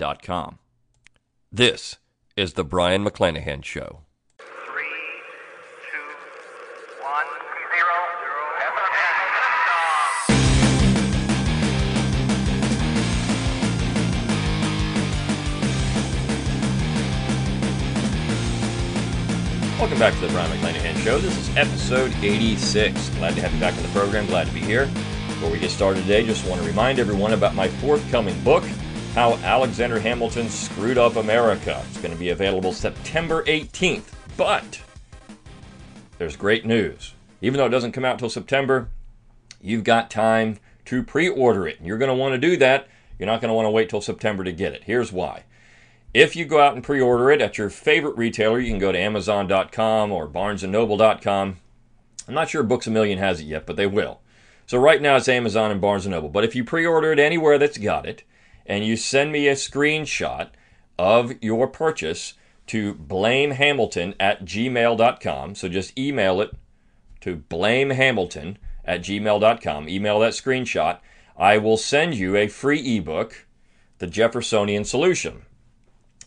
Learntruehistory.com. This is the Brion McClanahan Show. Welcome back to the Brion McClanahan Show. This is episode 86. Glad to have you back on the program. Glad to be here. Before we get started today, just want to remind everyone about my forthcoming book, How Alexander Hamilton Screwed Up America. It's going to be available September 18th. But there's great news. Even though it doesn't come out till September, you've got time to pre order it. You're going to want to do that. You're not going to want to wait till September to get it. Here's why. If you go out and pre-order it at your favorite retailer, you can go to Amazon.com or BarnesandNoble.com. I'm not sure Books a Million has it yet, but they will. So right now it's Amazon and Barnes and Noble. But if you pre-order it anywhere that's got it, and you send me a screenshot of your purchase to blamehamilton at gmail.com, so just email it to blamehamilton at gmail.com. Email that screenshot. I will send you a free ebook, The Jeffersonian Solution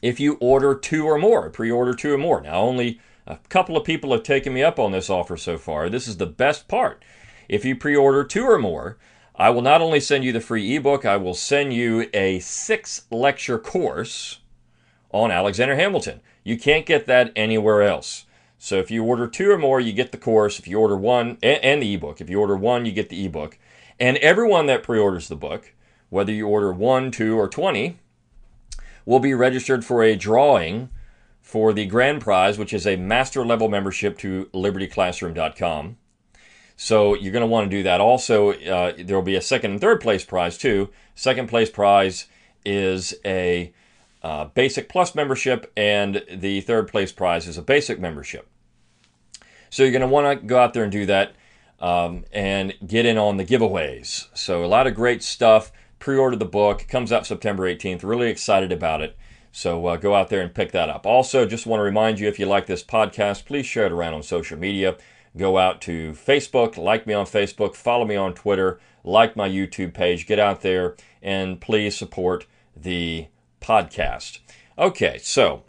if you order two or more, pre order two or more. Now, only a couple of people have taken me up on this offer so far. This is the best part. If you pre order two or more, I will not only send you the free ebook, I will send you a six lecture course on Alexander Hamilton. You can't get that anywhere else. So if you order two or more, you get the course. If you order one, and, the ebook, if you order one, you get the ebook. And everyone that pre orders the book, whether you order one, two, or 20, will be registered for a drawing for the grand prize, which is a master level membership to libertyclassroom.com. So you're going to want to do that. Also, uh, there will be a second and third place prize too. Second place prize is a uh, basic plus membership, and the third place prize is a basic membership. So you're going to want to go out there and do that um, and get in on the giveaways. So a lot of great stuff Pre-order the book. It comes out September 18th. Really excited about it. So uh, go out there and pick that up. Also, just want to remind you if you like this podcast, please share it around on social media. Go out to Facebook, like me on Facebook, follow me on Twitter, like my YouTube page. Get out there and please support the podcast. Okay, so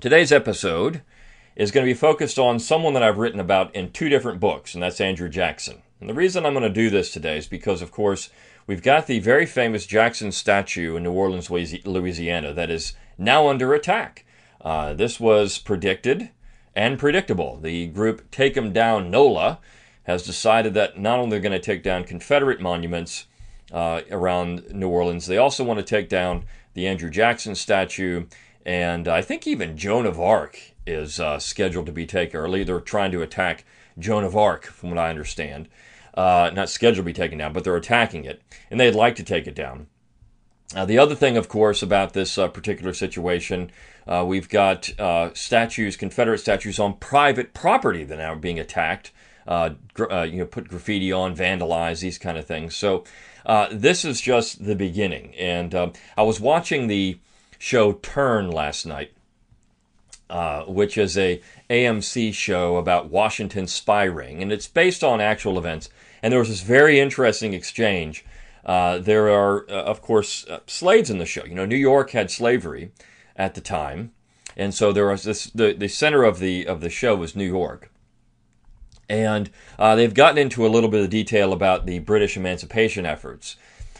today's episode is going to be focused on someone that I've written about in two different books, and that's Andrew Jackson. And the reason I'm going to do this today is because, of course, we've got the very famous Jackson statue in New Orleans, Louisiana, that is now under attack. Uh, this was predicted and predictable. The group Take 'em Down NOLA has decided that not only they're going to take down Confederate monuments uh, around New Orleans, they also want to take down the Andrew Jackson statue, and I think even Joan of Arc is uh, scheduled to be taken early. They're trying to attack Joan of Arc, from what I understand uh, not scheduled to be taken down, but they're attacking it, and they'd like to take it down. Uh, the other thing, of course, about this uh, particular situation, uh, we've got uh, statues, Confederate statues on private property that are being attacked. Uh, Gr- you know, put graffiti on, vandalize these kind of things. So this is just the beginning. And um, I was watching the show Turn last night, which is a AMC show about Washington spy ring, and it's based on actual events. And there was this very interesting exchange. Uh, there are, uh, of course, uh, slaves in the show. You know, New York had slavery at the time, and so there was this. The, the center of the of the show was New York, and uh, they've gotten into a little bit of detail about the British emancipation efforts.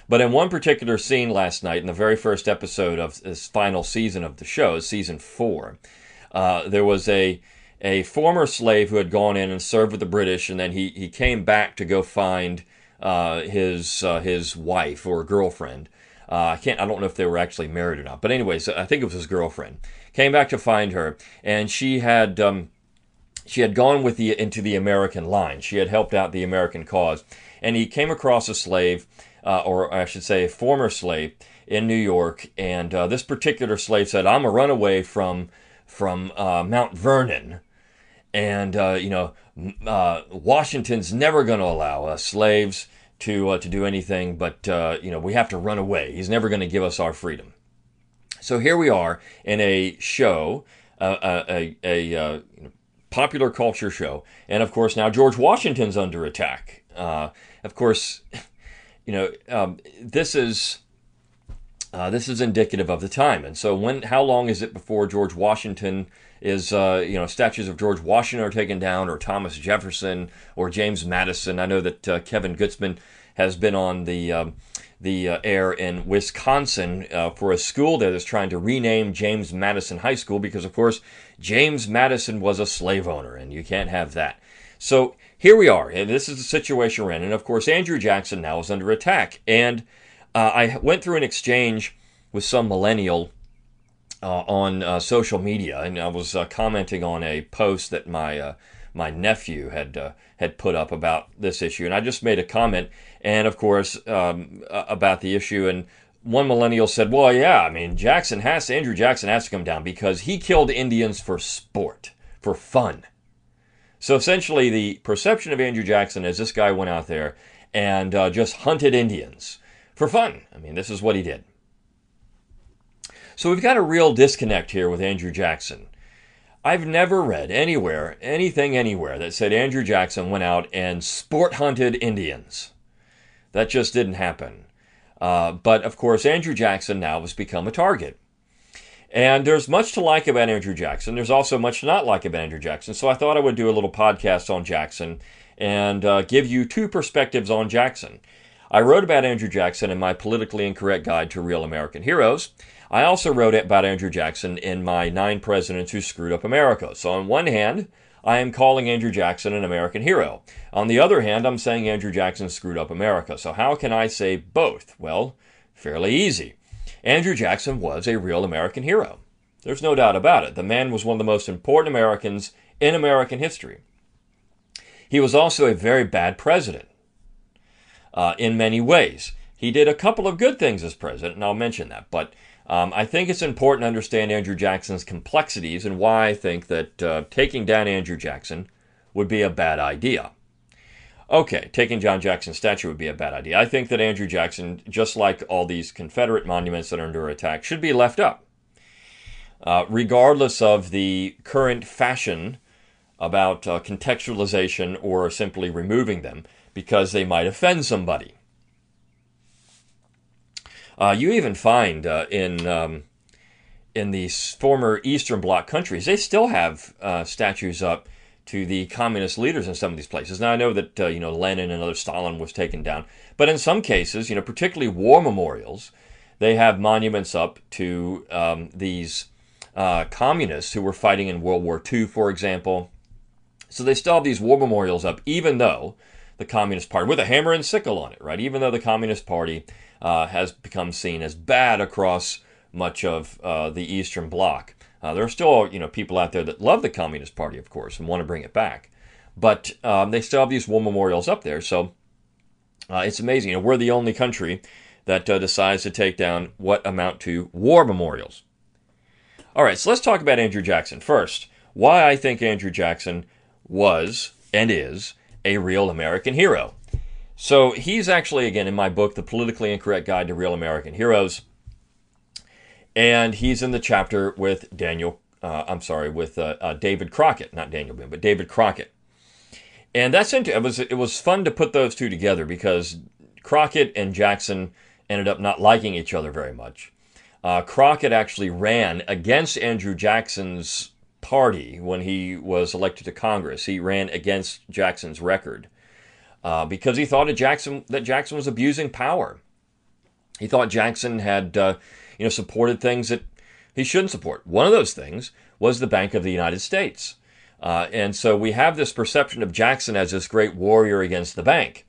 But in one particular scene last night, in the very first episode of this final season of the show, season four, uh, there was a a former slave who had gone in and served with the British, and then he, he came back to go find uh, his uh, his wife or girlfriend. Uh, I can't. I don't know if they were actually married or not. But anyways, I think it was his girlfriend. Came back to find her, and she had um, she had gone with the into the American line. She had helped out the American cause, and he came across a slave, uh, or I should say, a former slave, in New York, and uh, this particular slave said, "I'm a runaway from from uh, Mount Vernon." And uh, you know, uh, Washington's never going to allow us slaves to uh, to do anything, but uh, you know we have to run away. He's never going to give us our freedom. So here we are in a show, uh, uh a, a, uh, popular culture show, and of course now George Washington's under attack. Uh, of course, you know um, this is. this is indicative of the time, and so when? How long is it before George Washington is uh, you know statues of George Washington are taken down, or Thomas Jefferson, or James Madison. I know that uh, Kevin Gutzman has been on the um, the uh, air in Wisconsin uh, for a school there that's trying to rename James Madison High School because, of course, James Madison was a slave owner, and you can't have that. So here we are, and this is the situation we're in. And of course, Andrew Jackson now is under attack. And uh, I went through an exchange with some millennial uh, on uh, social media, and I was uh, commenting on a post that my uh, my nephew had uh, had put up about this issue, and I just made a comment, and of course um, about the issue, and one millennial said, "Well, yeah, I mean Jackson has to, Andrew Jackson has to come down because he killed Indians for sport, for fun." So essentially, the perception of Andrew Jackson is this guy went out there and uh, just hunted Indians for fun. I mean, this is what he did. So we've got a real disconnect here with Andrew Jackson. I've never read anywhere, anything anywhere, that said Andrew Jackson went out and sport hunted Indians. That just didn't happen. Uh, but of course, Andrew Jackson now has become a target. And there's much to like about Andrew Jackson. There's also much to not like about Andrew Jackson. So I thought I would do a little podcast on Jackson and uh, give you two perspectives on Jackson. I wrote about Andrew Jackson in my politically incorrect guide to real American heroes. I also wrote about Andrew Jackson in my Nine Presidents Who Screwed Up America. So, on one hand, I am calling Andrew Jackson an American hero. On the other hand, I'm saying Andrew Jackson screwed up America. So, how can I say both? Well, fairly easy. Andrew Jackson was a real American hero. There's no doubt about it. The man was one of the most important Americans in American history. He was also a very bad president uh, in many ways. He did a couple of good things as president, and I'll mention that. But um, I think it's important to understand Andrew Jackson's complexities and why I think that uh, taking down Andrew Jackson would be a bad idea. Okay, taking John Jackson's statue would be a bad idea. I think that Andrew Jackson, just like all these Confederate monuments that are under attack, should be left up, uh, regardless of the current fashion about uh, contextualization or simply removing them because they might offend somebody. Uh, you even find uh, in um, in these former Eastern Bloc countries, they still have uh, statues up to the communist leaders in some of these places. Now I know that uh, you know Lenin and other Stalin was taken down, but in some cases, you know, particularly war memorials, they have monuments up to um, these uh, communists who were fighting in World War II, for example. So they still have these war memorials up, even though the Communist Party, with a hammer and sickle on it, right? Even though the Communist Party uh, has become seen as bad across much of uh, the Eastern Bloc. Uh, there are still, you know, people out there that love the Communist Party, of course, and want to bring it back, but um, they still have these war memorials up there. So uh, it's amazing. You know, we're the only country that uh, decides to take down what amount to war memorials. All right, so let's talk about Andrew Jackson first. Why I think Andrew Jackson was and is a real American hero. So he's actually, again, in my book, The Politically Incorrect Guide to Real American Heroes. And he's in the chapter with Daniel, uh, I'm sorry, with uh, uh, David Crockett, not Daniel Boone, but David Crockett. And that's into, it was, it was fun to put those two together because Crockett and Jackson ended up not liking each other very much. Uh, Crockett actually ran against Andrew Jackson's party when he was elected to Congress. He ran against Jackson's record uh, because he thought that Jackson that Jackson was abusing power. He thought Jackson had uh, you know supported things that he shouldn't support. One of those things was the Bank of the United States. Uh, and so we have this perception of Jackson as this great warrior against the bank.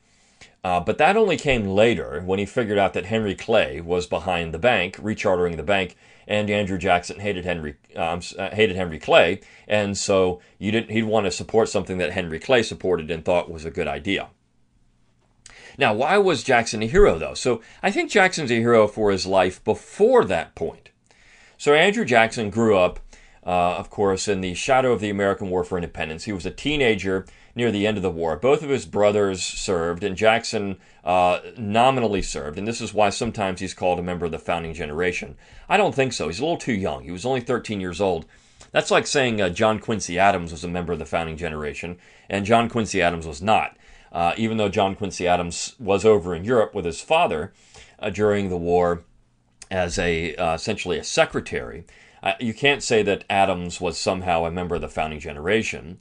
Uh, but that only came later when he figured out that Henry Clay was behind the bank, rechartering the bank, and Andrew Jackson hated Henry um, uh, hated Henry Clay, and so you didn't he'd want to support something that Henry Clay supported and thought was a good idea. Now, why was Jackson a hero, though? So I think Jackson's a hero for his life before that point. So Andrew Jackson grew up, uh, of course, in the shadow of the American War for Independence. He was a teenager near the end of the war. Both of his brothers served, and Jackson uh, nominally served, and this is why sometimes he's called a member of the founding generation. I don't think so. He's a little too young. He was only 13 years old. That's like saying uh, John Quincy Adams was a member of the founding generation, and John Quincy Adams was not. Uh, even though John Quincy Adams was over in Europe with his father uh, during the war as a uh, essentially a secretary, uh, you can't say that Adams was somehow a member of the founding generation.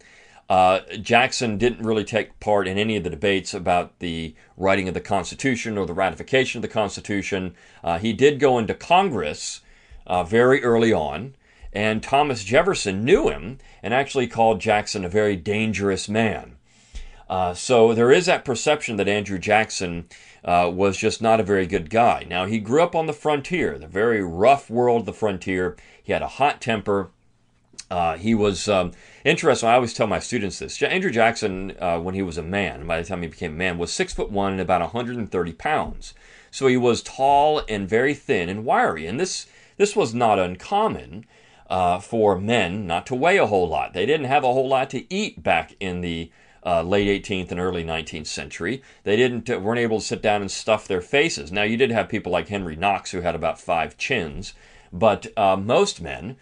Uh, Jackson didn't really take part in any of the debates about the writing of the Constitution or the ratification of the Constitution. Uh, he did go into Congress uh, very early on, and Thomas Jefferson knew him and actually called Jackson a very dangerous man. Uh, so there is that perception that Andrew Jackson uh, was just not a very good guy. Now, he grew up on the frontier, the very rough world of the frontier. He had a hot temper. Uh, he was um, interesting. I always tell my students this. Andrew Jackson, uh, when he was a man, by the time he became a man, was six foot one and about 130 pounds. So he was tall and very thin and wiry. And this this was not uncommon uh, for men not to weigh a whole lot. They didn't have a whole lot to eat back in the uh, late 18th and early 19th century. They didn't uh, weren't able to sit down and stuff their faces. Now you did have people like Henry Knox who had about five chins, but uh, most men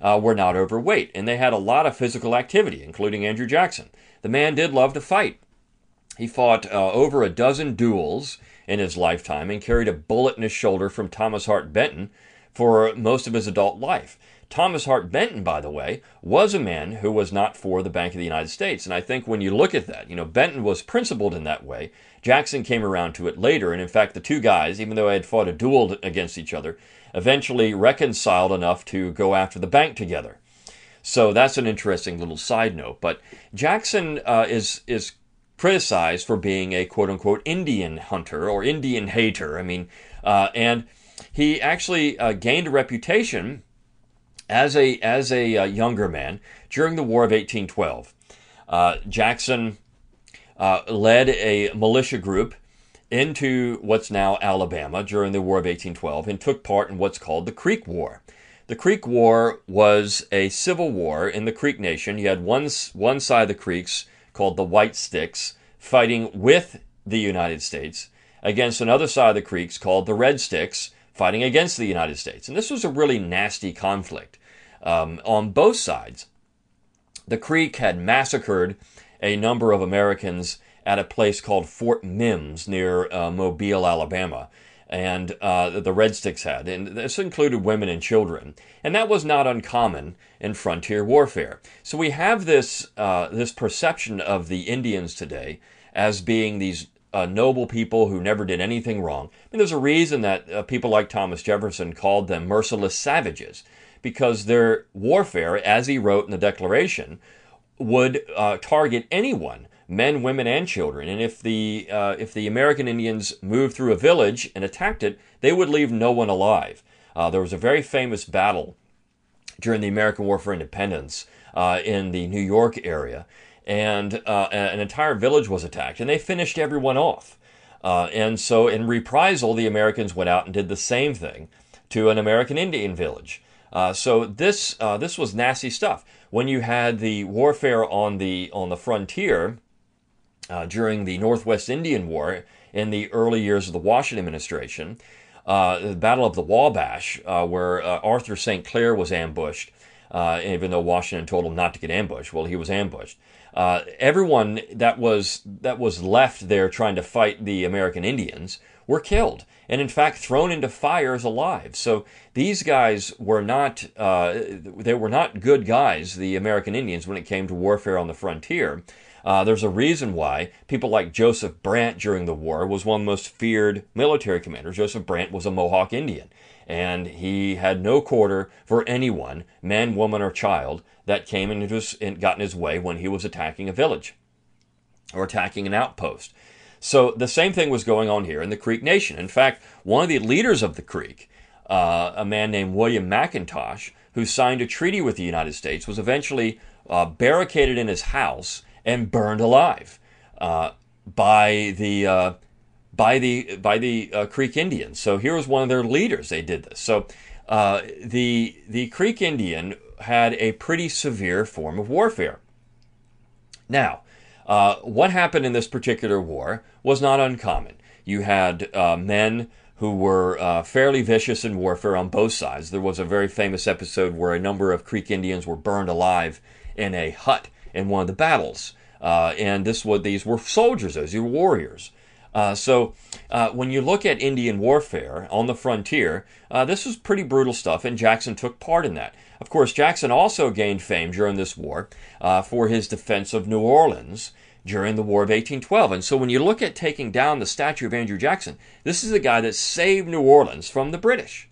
uh, were not overweight, and they had a lot of physical activity, including Andrew Jackson. The man did love to fight. He fought uh, over a dozen duels in his lifetime and carried a bullet in his shoulder from Thomas Hart Benton for most of his adult life. Thomas Hart Benton, by the way, was a man who was not for the Bank of the United States. And I think when you look at that, you know, Benton was principled in that way. Jackson came around to it later. And in fact, the two guys, even though they had fought a duel against each other, eventually reconciled enough to go after the bank together. So that's an interesting little side note. But Jackson uh, is is criticized for being a quote unquote Indian hunter or Indian hater. I mean, uh, and he actually uh, gained a reputation as a as a uh, younger man during the War of 1812. Uh, Jackson uh, led a militia group into what's now Alabama during the War of 1812 and took part in what's called the Creek War. The Creek War was a civil war in the Creek Nation. You had one, one side of the Creeks called the White Sticks fighting with the United States against another side of the Creeks called the Red Sticks fighting against the United States. And this was a really nasty conflict um, on both sides. The Creek had massacred a number of Americans at a place called Fort Mims near uh, Mobile, Alabama. And uh, the Red Sticks had. And this included women and children. And that was not uncommon in frontier warfare. So we have this, uh, this perception of the Indians today as being these uh, noble people who never did anything wrong. I mean, there's a reason that uh, people like Thomas Jefferson called them merciless savages, because their warfare, as he wrote in the Declaration, would uh, target anyone men, women, and children. And if the uh, if the American Indians moved through a village and attacked it, they would leave no one alive. Uh, there was a very famous battle during the American War for Independence uh, in the New York area, and uh, an entire village was attacked, and they finished everyone off. Uh, and so, in reprisal, the Americans went out and did the same thing to an American Indian village. Uh, so this this was nasty stuff. When you had the warfare on the on the frontier, uh, during the Northwest Indian War in the early years of the Washington administration, uh, the Battle of the Wabash, uh, where uh, Arthur St. Clair was ambushed, uh, even though Washington told him not to get ambushed. Well, he was ambushed. Uh, everyone that was that was left there trying to fight the American Indians were killed, and in fact thrown into fires alive. So these guys were not they were not good guys, the American Indians, when it came to warfare on the frontier. Uh, there's a reason why people like Joseph Brant during the war was one of the most feared military commanders. Joseph Brant was a Mohawk Indian, and he had no quarter for anyone, man, woman, or child, that came and, got in his way when he was attacking a village or attacking an outpost. So the same thing was going on here in the Creek Nation. In fact, one of the leaders of the Creek, uh, a man named William McIntosh, who signed a treaty with the United States, was eventually uh, barricaded in his house and burned alive uh, by the uh, by the by the uh, Creek Indians. So here was one of their leaders. They did this. So uh, the the Creek Indian had a pretty severe form of warfare. Now, uh, what happened in this particular war was not uncommon. You had uh, men who were uh, fairly vicious in warfare on both sides. There was a very famous episode where a number of Creek Indians were burned alive in a hut in one of the battles. Uh, and this was these were soldiers, those were warriors. Uh, so uh, when you look at Indian warfare on the frontier, uh, this was pretty brutal stuff, and Jackson took part in that. Of course, Jackson also gained fame during this war uh, for his defense of New Orleans during the War of 1812. And so when you look at taking down the statue of Andrew Jackson, this is the guy that saved New Orleans from the British.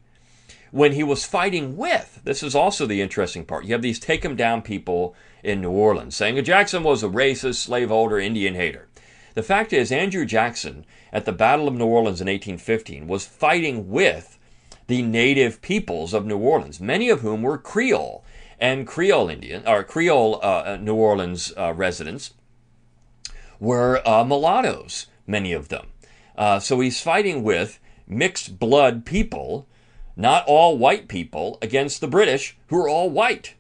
When he was fighting with, this is also the interesting part. You have these take him down people in New Orleans saying that Jackson was a racist, slaveholder, Indian hater. The fact is, Andrew Jackson at the Battle of New Orleans in 1815 was fighting with the native peoples of New Orleans, many of whom were Creole and Creole Indian or Creole uh, New Orleans uh, residents were uh, mulattoes, many of them. Uh, so he's fighting with mixed blood people, not all white people, against the British, who are all white.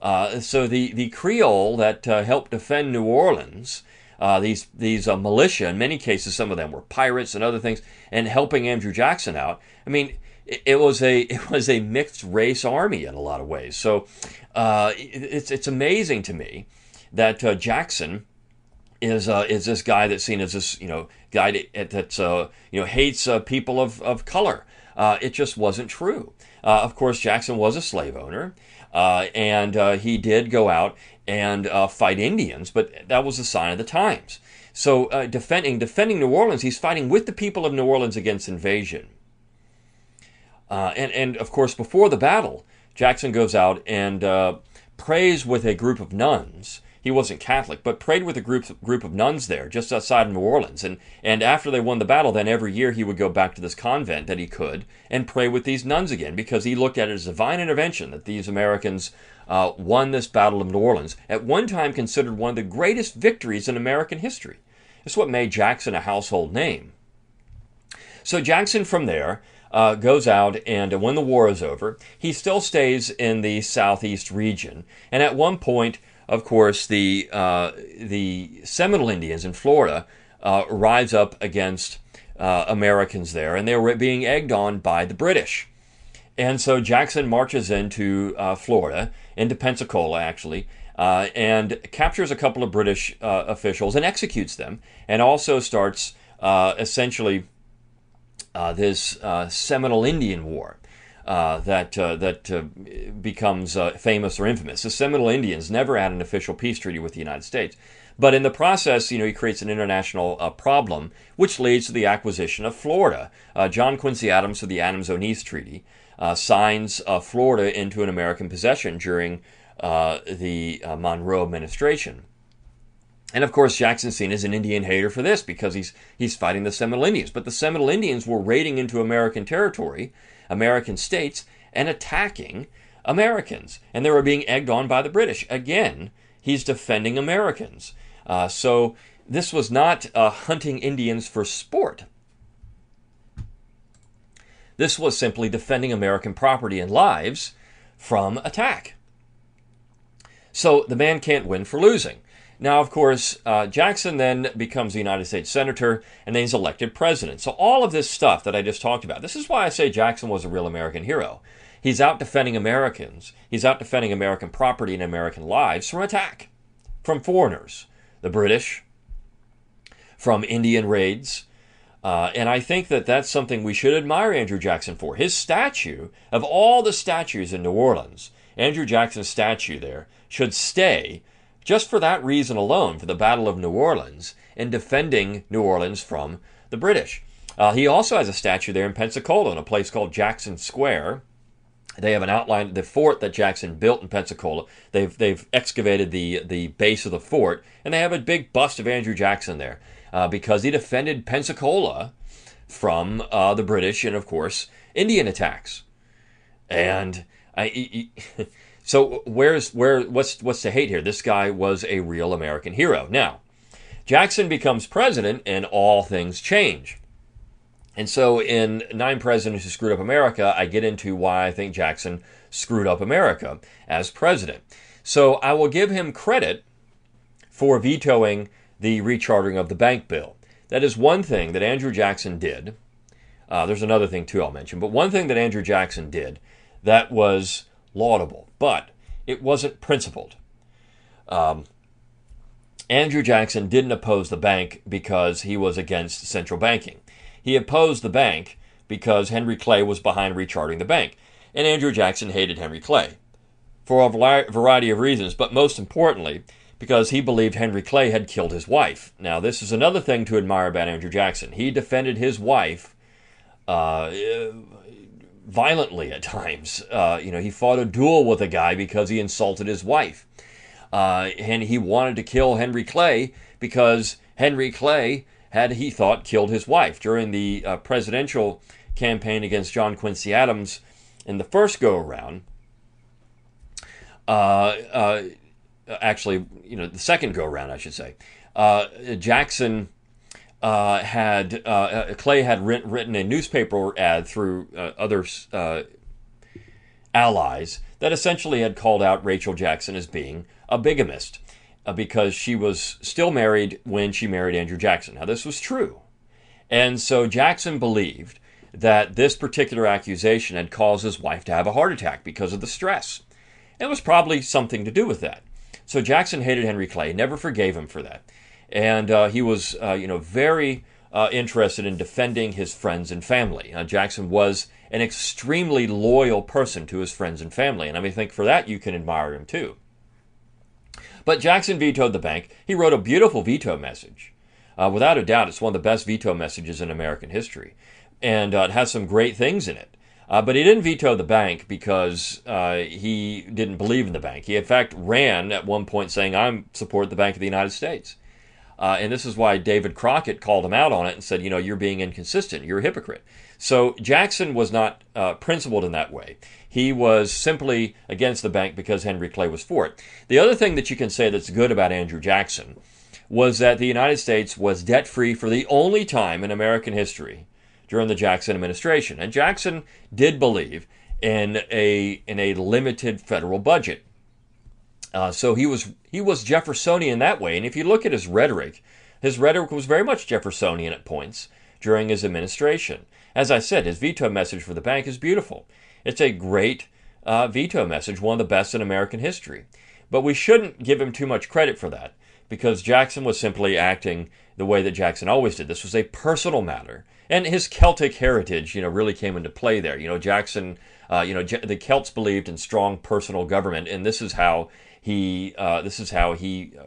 Uh, so the, the Creole that uh, helped defend New Orleans, uh, these these uh, militia, in many cases, some of them were pirates and other things, and helping Andrew Jackson out. I mean, it, it was a it was a mixed race army in a lot of ways. So it, it's it's amazing to me that Jackson is uh, is this guy that's seen as this you know guy that, that's uh, you know hates uh, people of of color. Uh, it just wasn't true. Uh, of course, Jackson was a slave owner, uh, and uh, he did go out and uh, fight Indians, but that was a sign of the times. So uh, defending defending New Orleans, he's fighting with the people of New Orleans against invasion. and and of course, before the battle, Jackson goes out and prays with a group of nuns he wasn't Catholic, but prayed with a group group of nuns there, just outside of New Orleans. And and after they won the battle, then every year he would go back to this convent that he could and pray with these nuns again, because he looked at it as divine intervention that these Americans uh, won this battle of New Orleans, at one time considered one of the greatest victories in American history. It's what made Jackson a household name. So Jackson, from there. Uh, goes out, and when the war is over, he still stays in the southeast region. And at one point, of course, the uh, the Seminole Indians in Florida uh, rise up against uh, Americans there, and they were being egged on by the British. And so Jackson marches into uh, Florida, into Pensacola actually, uh, and captures a couple of British uh, officials and executes them, and also starts essentially this Seminole Indian War. Uh, that uh, that uh, becomes uh, famous or infamous. The Seminole Indians never had an official peace treaty with the United States, but in the process, you know, he creates an international uh, problem, which leads to the acquisition of Florida. John Quincy Adams of the Adams-Onis Treaty signs Florida into an American possession during the Monroe administration. And of course, Jackson's seen as an Indian hater for this because he's he's fighting the Seminole Indians. But the Seminole Indians were raiding into American territory American states and attacking Americans. And they were being egged on by the British. Again, he's defending Americans. Uh, so this was not uh, hunting Indians for sport. This was simply defending American property and lives from attack. So the man can't win for losing. Now, of course, uh, Jackson then becomes a United States Senator and then he's elected president. So, all of this stuff that I just talked about, this is why I say Jackson was a real American hero. He's out defending Americans, he's out defending American property and American lives from attack from foreigners, the British, from Indian raids. Uh, and I think that that's something we should admire Andrew Jackson for. His statue, of all the statues in New Orleans, Andrew Jackson's statue there should stay just for that reason alone, for the Battle of New Orleans and defending New Orleans from the British. Uh, he also has a statue there in Pensacola in a place called Jackson Square. They have an outline of the fort that Jackson built in Pensacola. They've they've excavated the the base of the fort, and they have a big bust of Andrew Jackson there uh, because he defended Pensacola from uh, the British and of course Indian attacks. And I, he, So where's where what's what's the hate here? This guy was a real American hero. Now, Jackson becomes president and all things change. And so in Nine Presidents Who Screwed Up America, I get into why I think Jackson screwed up America as president. So I will give him credit for vetoing the rechartering of the bank bill. That is one thing that Andrew Jackson did. Uh, there's another thing too I'll mention, but one thing that Andrew Jackson did that was laudable, but it wasn't principled. Um, Andrew Jackson didn't oppose the bank because he was against central banking. He opposed the bank because Henry Clay was behind recharting the bank, and Andrew Jackson hated Henry Clay for a variety of reasons, but most importantly, because he believed Henry Clay had killed his wife. Now, this is another thing to admire about Andrew Jackson. He defended his wife uh, violently at times. Uh, you know, he fought a duel with a guy because he insulted his wife. Uh, and he wanted to kill Henry Clay because Henry Clay had, he thought, killed his wife. During the uh, presidential campaign against John Quincy Adams in the first go around, uh, uh, actually, you know, the second go around, I should say, uh, Jackson. Uh, had uh, uh, Clay had written, written a newspaper ad through other allies that essentially had called out Rachel Jackson as being a bigamist uh, because she was still married when she married Andrew Jackson. Now, this was true. And so Jackson believed that this particular accusation had caused his wife to have a heart attack because of the stress. It was probably something to do with that. So Jackson hated Henry Clay, never forgave him for that. And uh, he was, uh, you know, very uh, interested in defending his friends and family. Jackson was an extremely loyal person to his friends and family. And I mean, think for that you can admire him too. But Jackson vetoed the bank. He wrote a beautiful veto message. Uh, without a doubt, it's one of the best veto messages in American history. And uh, it has some great things in it. Uh, but he didn't veto the bank because uh, he didn't believe in the bank. He, in fact, ran at one point saying, I support the Bank of the United States. Uh, and this is why David Crockett called him out on it and said, you know, you're being inconsistent. You're a hypocrite. So Jackson was not uh, principled in that way. He was simply against the bank because Henry Clay was for it. The other thing that you can say that's good about Andrew Jackson was that the United States was debt free for the only time in American history during the Jackson administration. And Jackson did believe in a in a limited federal budget. Uh, so he was he was Jeffersonian that way. And if you look at his rhetoric, his rhetoric was very much Jeffersonian at points during his administration. As I said, his veto message for the bank is beautiful. It's a great uh, veto message, one of the best in American history. But we shouldn't give him too much credit for that because Jackson was simply acting the way that Jackson always did. This was a personal matter. And his Celtic heritage, you know, really came into play there. You know, Jackson, uh, you know, the Celts believed in strong personal government, and this is how he uh, this is how he uh,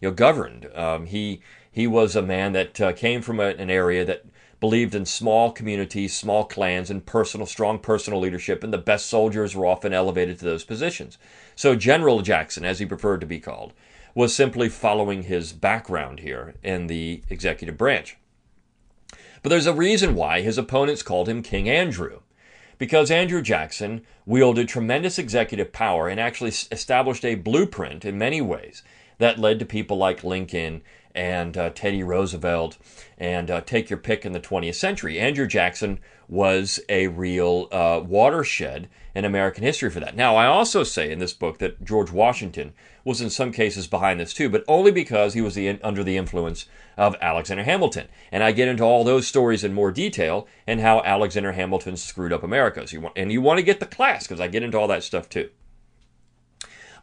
you know governed. Um, he he was a man that uh, came from a, an area that believed in small communities, small clans, and personal strong personal leadership, and the best soldiers were often elevated to those positions. So General Jackson, as he preferred to be called, was simply following his background here in the executive branch. But there's a reason why his opponents called him King Andrew because Andrew Jackson wielded tremendous executive power and actually established a blueprint in many ways that led to people like Lincoln and uh, Teddy Roosevelt and uh, take your pick in the 20th century. Andrew Jackson was a real uh, watershed in American history for that. Now, I also say in this book that George Washington was in some cases behind this too, but only because he was the, under the influence of Alexander Hamilton. And I get into all those stories in more detail and how Alexander Hamilton screwed up America. So you want, and you want to get the class because I get into all that stuff too.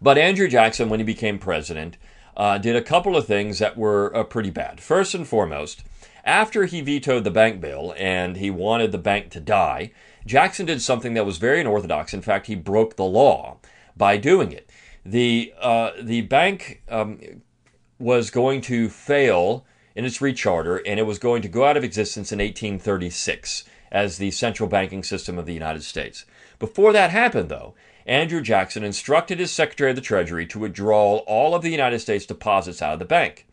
But Andrew Jackson, when he became president, uh, did a couple of things that were uh, pretty bad. First and foremost, after he vetoed the bank bill and he wanted the bank to die, Jackson did something that was very unorthodox. In fact, he broke the law by doing it. The uh, the bank um, was going to fail in its recharter, and it was going to go out of existence in 1836 as the central banking system of the United States. Before that happened, though, Andrew Jackson instructed his Secretary of the Treasury to withdraw all of the United States deposits out of the bank.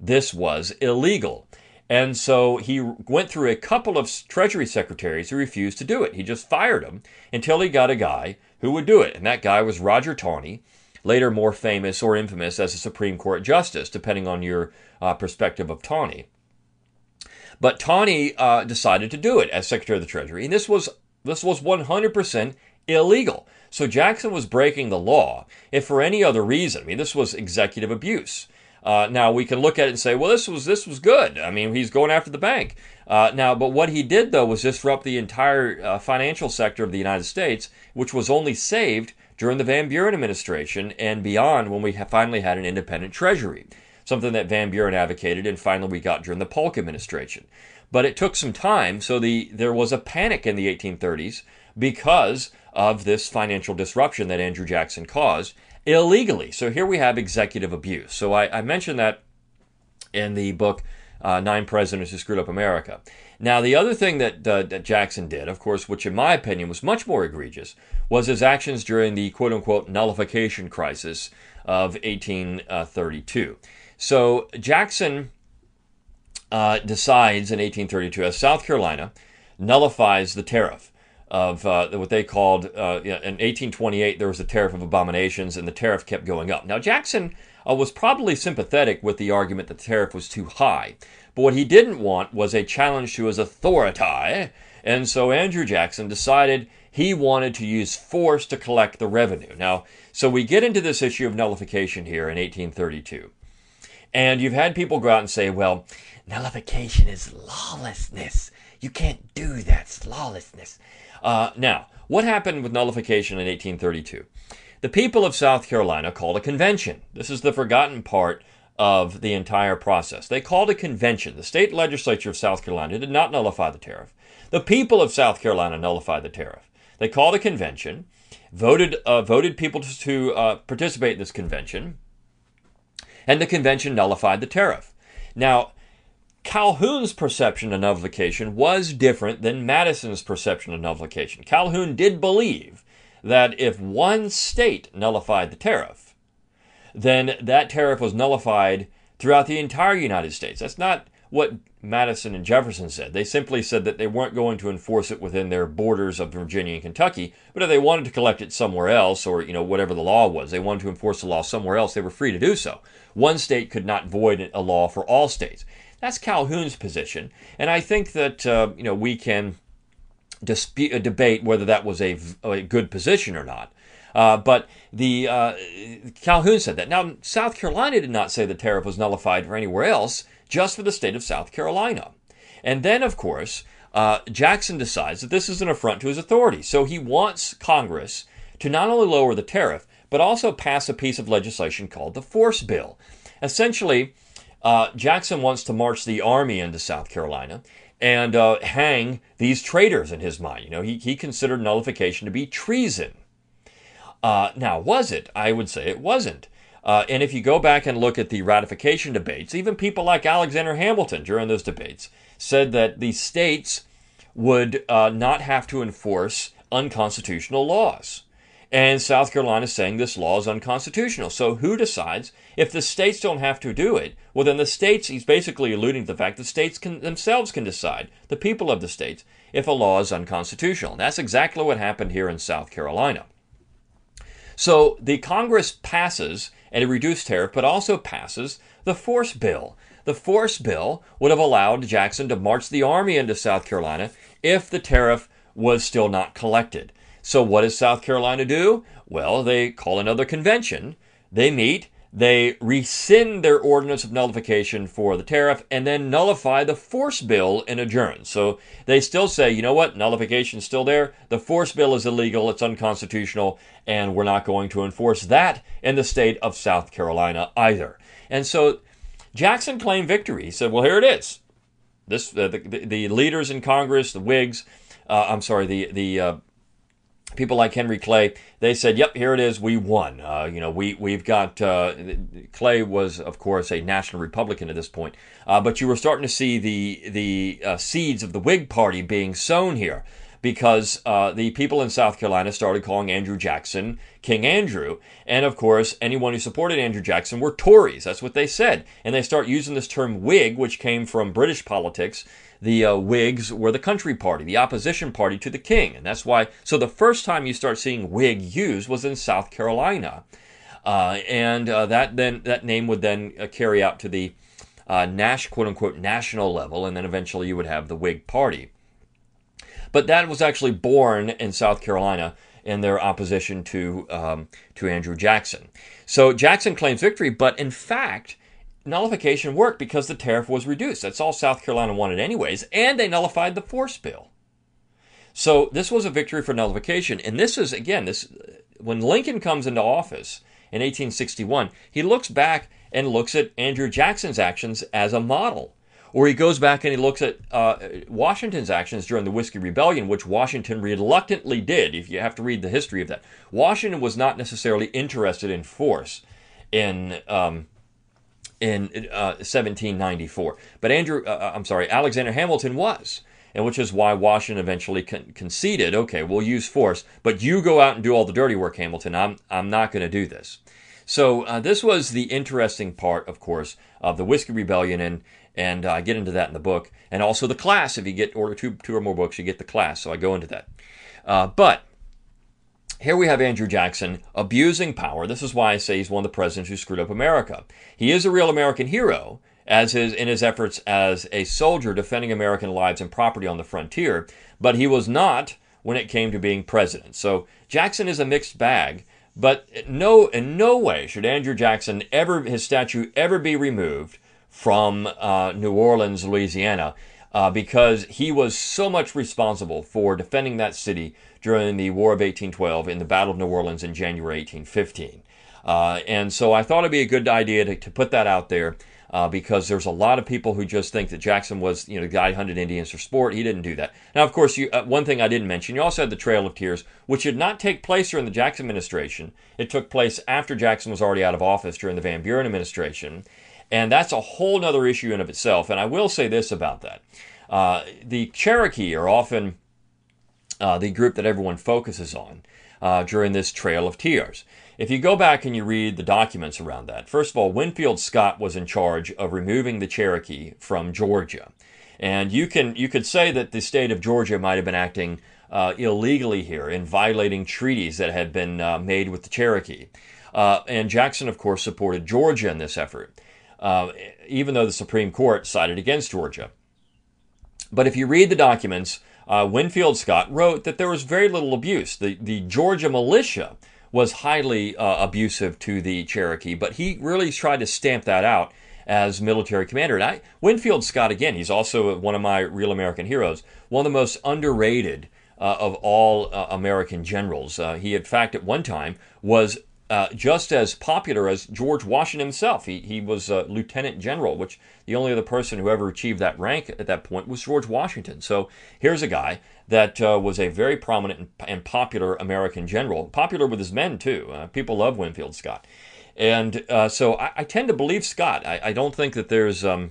This was illegal. And so he went through a couple of Treasury secretaries who refused to do it. He just fired them until he got a guy who would do it. And that guy was Roger Taney, later more famous or infamous as a Supreme Court justice, depending on your uh, perspective of Taney. But Taney uh, decided to do it as Secretary of the Treasury, and this was this was 100% illegal. So Jackson was breaking the law. If for any other reason, I mean, this was executive abuse. Uh, now we can look at it and say, well, this was this was good. I mean, he's going after the bank. Uh, now, but what he did though was disrupt the entire uh, financial sector of the United States, which was only saved during the Van Buren administration and beyond when we finally had an independent treasury, something that Van Buren advocated, and finally we got during the Polk administration. But it took some time, so the there was a panic in the 1830s because of this financial disruption that Andrew Jackson caused illegally. So here we have executive abuse. So I, I mentioned that in the book uh, Nine Presidents Who Screwed Up America. Now, the other thing that, uh, that Jackson did, of course, which in my opinion was much more egregious, was his actions during the quote unquote nullification crisis of 1832. So Jackson uh, decides in 1832 as South Carolina nullifies the tariff of uh, what they called uh, in 1828 there was a tariff of abominations and the tariff kept going up. Now Jackson uh, was probably sympathetic with the argument that the tariff was too high, but what he didn't want was a challenge to his authority, and so Andrew Jackson decided he wanted to use force to collect the revenue. Now, so we get into this issue of nullification here in 1832. And you've had people go out and say, well, nullification is lawlessness. You can't do that. It's lawlessness. Uh, now, what happened with nullification in 1832? The people of South Carolina called a convention. This is the forgotten part of the entire process. They called a convention. The state legislature of South Carolina did not nullify the tariff. The people of South Carolina nullified the tariff. They called a convention, voted uh, voted people to, uh, participate in this convention, and the convention nullified the tariff. Now, Calhoun's perception of nullification was different than Madison's perception of nullification. Calhoun did believe that if one state nullified the tariff, then that tariff was nullified throughout the entire United States. That's not what Madison and Jefferson said. They simply said that they weren't going to enforce it within their borders of Virginia and Kentucky, but if they wanted to collect it somewhere else, or you know whatever the law was, they wanted to enforce the law somewhere else, they were free to do so. One state could not void a law for all states. That's Calhoun's position, and I think that uh, you know we can dispute, uh, debate whether that was a, a good position or not. Uh, but the uh, Calhoun said that. Now, South Carolina did not say the tariff was nullified for anywhere else, just for the state of South Carolina. And then, of course, uh, Jackson decides that this is an affront to his authority. So he wants Congress to not only lower the tariff, but also pass a piece of legislation called the Force Bill. Essentially, uh, Jackson wants to march the army into South Carolina and uh, hang these traitors in his mind. You know, he, he considered nullification to be treason. Uh, now, was it? I would say it wasn't. Uh, and if you go back and look at the ratification debates, even people like Alexander Hamilton during those debates said that the states would uh, not have to enforce unconstitutional laws. And South Carolina is saying this law is unconstitutional. So who decides? If the states don't have to do it, well, then the states, he's basically alluding to the fact that the states can, themselves can decide, the people of the states, if a law is unconstitutional. That's exactly what happened here in South Carolina. So the Congress passes a reduced tariff, but also passes the force bill. The force bill would have allowed Jackson to march the army into South Carolina if the tariff was still not collected. So, what does South Carolina do? Well, they call another convention. They meet, they rescind their ordinance of nullification for the tariff, and then nullify the force bill and adjourn. So they still say, you know what, nullification is still there. The force bill is illegal, it's unconstitutional, and we're not going to enforce that in the state of South Carolina either. And so Jackson claimed victory. He said, well, here it is. This, uh, the, the, the, leaders in Congress, the Whigs, uh, I'm sorry, the, the uh, people like Henry Clay, they said, "Yep, here it is. We won." Uh, you know, we we've got uh, Clay was, of course, a national Republican at this point, uh, but you were starting to see the the uh, seeds of the Whig Party being sown here because uh, the people in South Carolina started calling Andrew Jackson King Andrew, and of course, anyone who supported Andrew Jackson were Tories. That's what they said, and they start using this term Whig, which came from British politics the uh, Whigs were the country party, the opposition party to the king. And that's why, so the first time you start seeing Whig used was in South Carolina. Uh, and uh, that then that name would then uh, carry out to the uh, Nash, quote unquote, national level, and then eventually you would have the Whig Party. But that was actually born in South Carolina in their opposition to um, to Andrew Jackson. So Jackson claims victory, but in fact, nullification worked because the tariff was reduced. That's all South Carolina wanted, anyways, and they nullified the force bill. So this was a victory for nullification, and this is again this when Lincoln comes into office in 1861, he looks back and looks at Andrew Jackson's actions as a model. Or he goes back and he looks at uh, Washington's actions during the Whiskey Rebellion, which Washington reluctantly did. If you have to read the history of that, Washington was not necessarily interested in force in um, in uh, 1794, but Andrew, uh, uh, I'm sorry, Alexander Hamilton was, and which is why Washington eventually con- conceded. Okay, we'll use force, but you go out and do all the dirty work, Hamilton. I'm I'm not going to do this. So uh, this was the interesting part, of course, of the Whiskey Rebellion, and and I get into that in the book, and also the class. If you get order two two or more books, you get the class. So I go into that. Uh, but here we have Andrew Jackson abusing power. This is why I say he's one of the presidents who screwed up America. He is a real American hero, as his in his efforts as a soldier defending American lives and property on the frontier, but he was not when it came to being president. So Jackson is a mixed bag. But no, in no way should Andrew Jackson ever his statue ever be removed from uh, New Orleans, Louisiana, uh, because he was so much responsible for defending that city during the War of 1812 in the Battle of New Orleans in January 1815. Uh, and so I thought it'd be a good idea to, to put that out there. Uh, because there's a lot of people who just think that Jackson was, you know, the guy hunted Indians for sport. He didn't do that. Now, of course, you, uh, one thing I didn't mention, you also had the Trail of Tears, which did not take place during the Jackson administration. It took place after Jackson was already out of office during the Van Buren administration. And that's a whole other issue in of itself. And I will say this about that. Uh, the Cherokee are often uh, the group that everyone focuses on uh, during this Trail of Tears. If you go back and you read the documents around that, first of all, Winfield Scott was in charge of removing the Cherokee from Georgia. And you can you could say that the state of Georgia might have been acting uh, illegally here in violating treaties that had been uh, made with the Cherokee. Uh, and Jackson, of course, supported Georgia in this effort uh, even though the Supreme Court sided against Georgia. But if you read the documents, uh, Winfield Scott wrote that there was very little abuse. The, the Georgia militia was highly uh, abusive to the Cherokee, but he really tried to stamp that out as military commander. And I, Winfield Scott, again, he's also one of my real American heroes, one of the most underrated uh, of all uh, American generals. Uh, he, in fact, at one time was uh, just as popular as George Washington himself. He, he was a lieutenant general, which the only other person who ever achieved that rank at that point was George Washington. So here's a guy that uh, was a very prominent and, popular American general, popular with his men too. Uh, people love Winfield Scott. And uh, so I, I, tend to believe Scott. I, I don't think that there's um,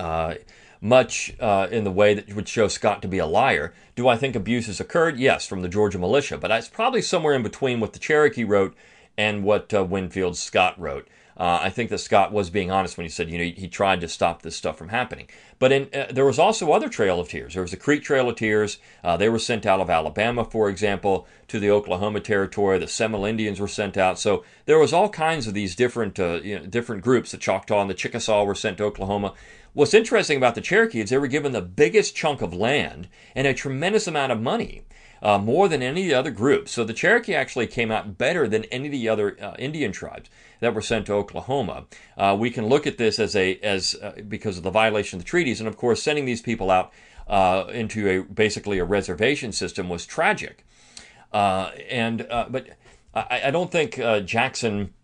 uh, much uh, in the way that would show Scott to be a liar. Do I think abuse has occurred? Yes, from the Georgia militia, but it's probably somewhere in between what the Cherokee wrote and what uh, Winfield Scott wrote. Uh, I think that Scott was being honest when he said, you know, he, he tried to stop this stuff from happening. But in, uh, there was also other Trail of Tears. There was the Creek Trail of Tears. Uh, they were sent out of Alabama, for example, to the Oklahoma Territory. The Seminole Indians were sent out. So there was all kinds of these different, uh, you know, different groups. The Choctaw and the Chickasaw were sent to Oklahoma. What's interesting about the Cherokee is they were given the biggest chunk of land and a tremendous amount of money uh, more than any of the other groups. So the Cherokee actually came out better than any of the other uh, Indian tribes that were sent to Oklahoma. Uh, we can look at this as a as uh, because of the violation of the treaties, and of course, sending these people out uh, into a basically a reservation system was tragic. Uh, and but I, I, don't think Jackson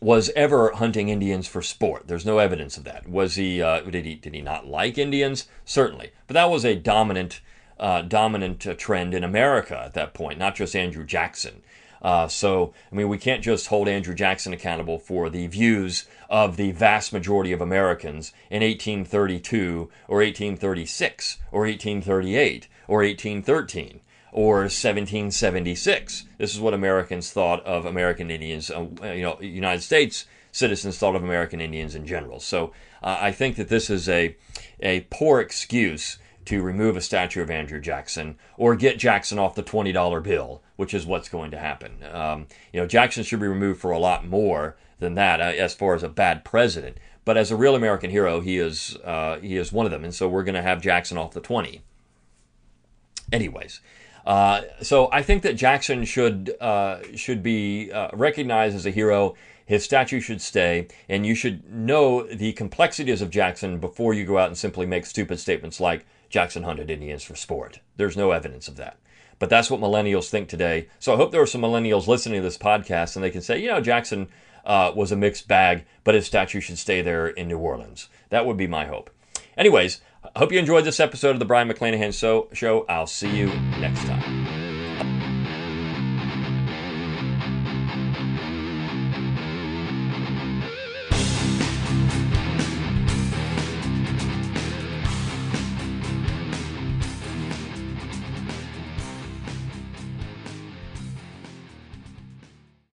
was ever hunting Indians for sport. There's no evidence of that. Was he? did he? Did he not like Indians? Certainly, but that was a dominant uh, dominant uh, trend in America at that point, not just Andrew Jackson. Uh, so, I mean, we can't just hold Andrew Jackson accountable for the views of the vast majority of Americans in 1832 or 1836 or 1838 or 1813 or 1776. This is what Americans thought of American Indians, uh, you know, United States citizens thought of American Indians in general. So uh, I think that this is a, a poor excuse to remove a statue of Andrew Jackson or get Jackson off the $20 bill, which is what's going to happen. Um, you know, Jackson should be removed for a lot more than that uh, as far as a bad president. but as a real American hero, he is uh, he is one of them, and so we're going to have Jackson off the twenty. Anyways, uh, so I think that Jackson should uh, should be uh, recognized as a hero. His statue should stay, and you should know the complexities of Jackson before you go out and simply make stupid statements like Jackson hunted Indians for sport. There's no evidence of that. But that's what millennials think today. So I hope there are some millennials listening to this podcast and they can say, you know, Jackson uh, was a mixed bag, but his statue should stay there in New Orleans. That would be my hope. Anyways, I hope you enjoyed this episode of the Brion McClanahan Show. I'll see you next time.